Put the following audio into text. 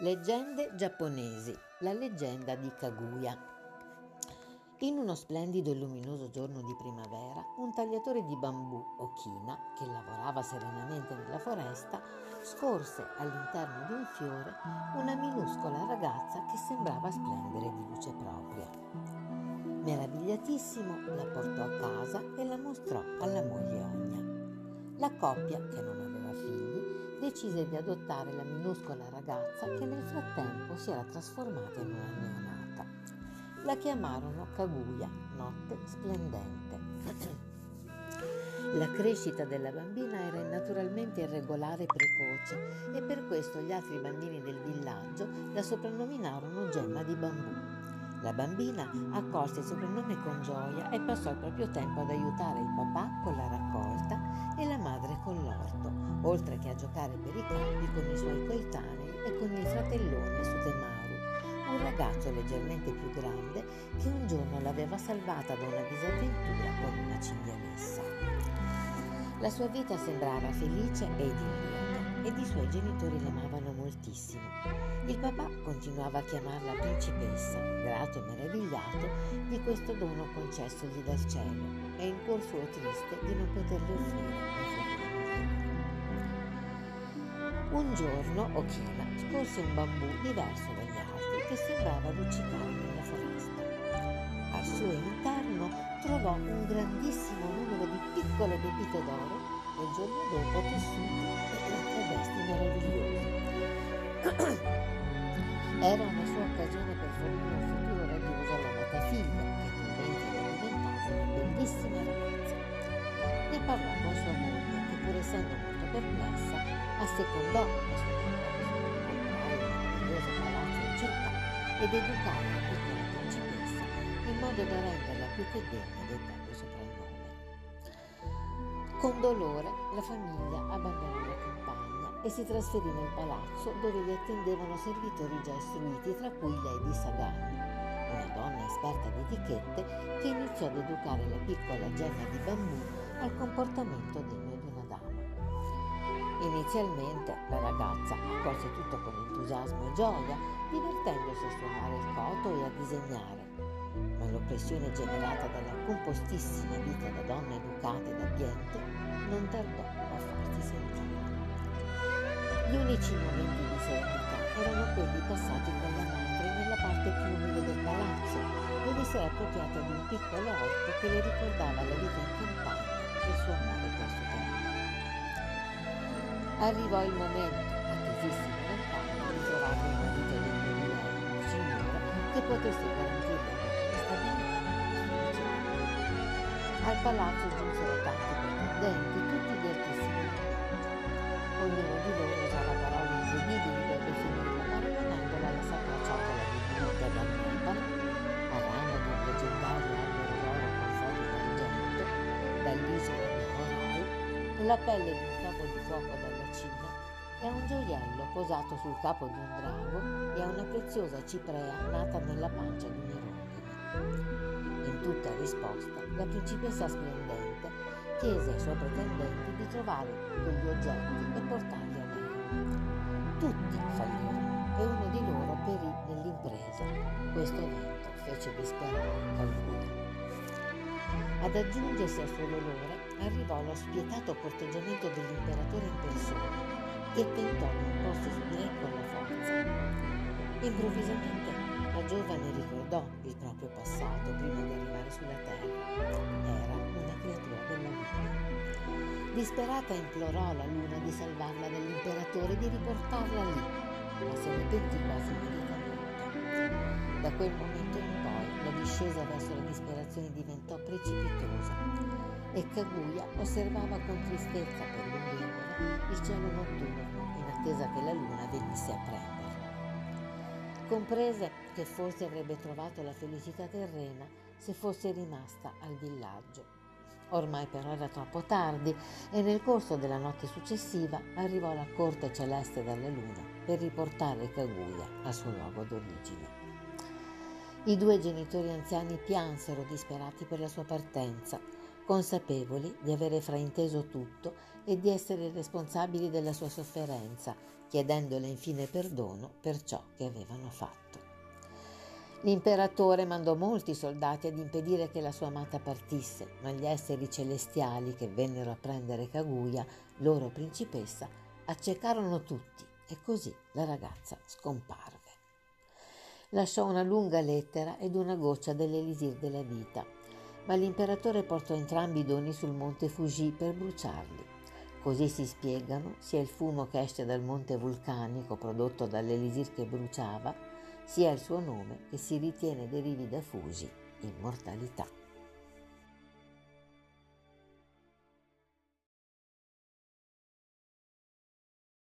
Leggende giapponesi. La leggenda di Kaguya. In uno splendido e luminoso giorno di primavera, un tagliatore di bambù, Okina, che lavorava serenamente nella foresta, scorse all'interno di un fiore una minuscola ragazza che sembrava splendere di luce propria. Meravigliatissimo la portò a casa e la mostrò alla moglie Ogna. La coppia, che non aveva figli, decise di adottare la minuscola ragazza che nel frattempo si era trasformata in una neonata. La chiamarono Kaguya, notte splendente. La crescita della bambina era naturalmente irregolare e precoce e per questo gli altri bambini del villaggio la soprannominarono Gemma di bambù. La bambina accolse il soprannome con gioia e passò il proprio tempo ad aiutare il papà con la raccolta e la madre con l'orto, oltre che a giocare per i campi con i suoi coetanei e con il fratellone Sudemaru, un ragazzo leggermente più grande che un giorno l'aveva salvata da una disavventura con una cinghialessa. La sua vita sembrava felice ed idilliaca ed i suoi genitori moltissimo. Il papà continuava a chiamarla principessa, grato e meravigliato di questo dono concessogli dal cielo e in cuor suo triste di non poterle offrire un giorno Okina scorse un bambù diverso dagli altri che sembrava luccicare nella foresta. Al suo interno trovò un grandissimo numero di piccole pepite d'oro e il giorno dopo tessuti e vesti meravigliosi. Era una sua occasione per fornire un futuro radioso all'amata figlia, che nel mentre era diventata una bellissima ragazza. Ne parlò con sua moglie, che pur essendo molto perplessa, assecondò la sua ed educare la piccola principessa in modo da renderla più che degna del proprio soprannome. Con dolore la famiglia abbandonò la campagna e si trasferì nel palazzo dove li attendevano servitori già istruiti, tra cui Lady Sagani, una donna esperta di etichette che iniziò ad educare la piccola gemma di bambù al comportamento degno di una dama. Inizialmente la ragazza accolse tutto con entusiasmo e gioia, divertendosi a suonare il coto e a disegnare. Ma l'oppressione generata dalla compostissima vita da donna educata ed abbiente non tardò. Gli unici momenti di serenità erano quelli passati con la madre nella parte più umile del palazzo, dove si era appropriata di un piccolo orto che le ricordava la vita in campagna e suo amore per suo Arrivò il momento, attesissimo campo, di trovare un marito degno di lei, un signore che potesse garantirle la stabilità. Al palazzo giunsero tanti pretendenti, tutti di altissimo livello. Ognuno di dall'isola di Horai, la pelle di un capo di fuoco dalla Cina e un gioiello posato sul capo di un drago e una preziosa ciprea nata nella pancia di un'irondine. In tutta risposta, la principessa splendente chiese ai suoi pretendenti di trovare quegli oggetti e portarli a lei. Tutti fallirono e uno di loro perì nell'impresa. Questo evento fece disperare Calvino. Ad aggiungersi al suo dolore arrivò lo spietato corteggiamento dell'imperatore in persona, che tentò di imporsi su di lei con la forza. Improvvisamente la giovane ricordò il proprio passato prima di arrivare sulla terra. Era una creatura della luna. Disperata implorò la luna di salvarla dall'imperatore e di riportarla lì, ma se ne pentì quasi immediatamente. Da quel momento in discesa verso la disperazione diventò precipitosa e Kaguya osservava con tristezza per lunghe ore il cielo notturno in attesa che la luna venisse a prenderla. Comprese che forse avrebbe trovato la felicità terrena se fosse rimasta al villaggio. Ormai però era troppo tardi e nel corso della notte successiva arrivò la corte celeste dalla luna per riportare Kaguya al suo luogo d'origine. I due genitori anziani piansero disperati per la sua partenza, consapevoli di avere frainteso tutto e di essere responsabili della sua sofferenza, chiedendole infine perdono per ciò che avevano fatto. L'imperatore mandò molti soldati ad impedire che la sua amata partisse, ma gli esseri celestiali che vennero a prendere Kaguya, loro principessa, accecarono tutti e così la ragazza scomparve. Lasciò una lunga lettera ed una goccia dell'elisir della vita, ma l'imperatore portò entrambi i doni sul monte Fuji per bruciarli. Così si spiegano sia il fumo che esce dal monte vulcanico prodotto dall'elisir che bruciava, sia il suo nome che si ritiene derivi da Fuji, immortalità.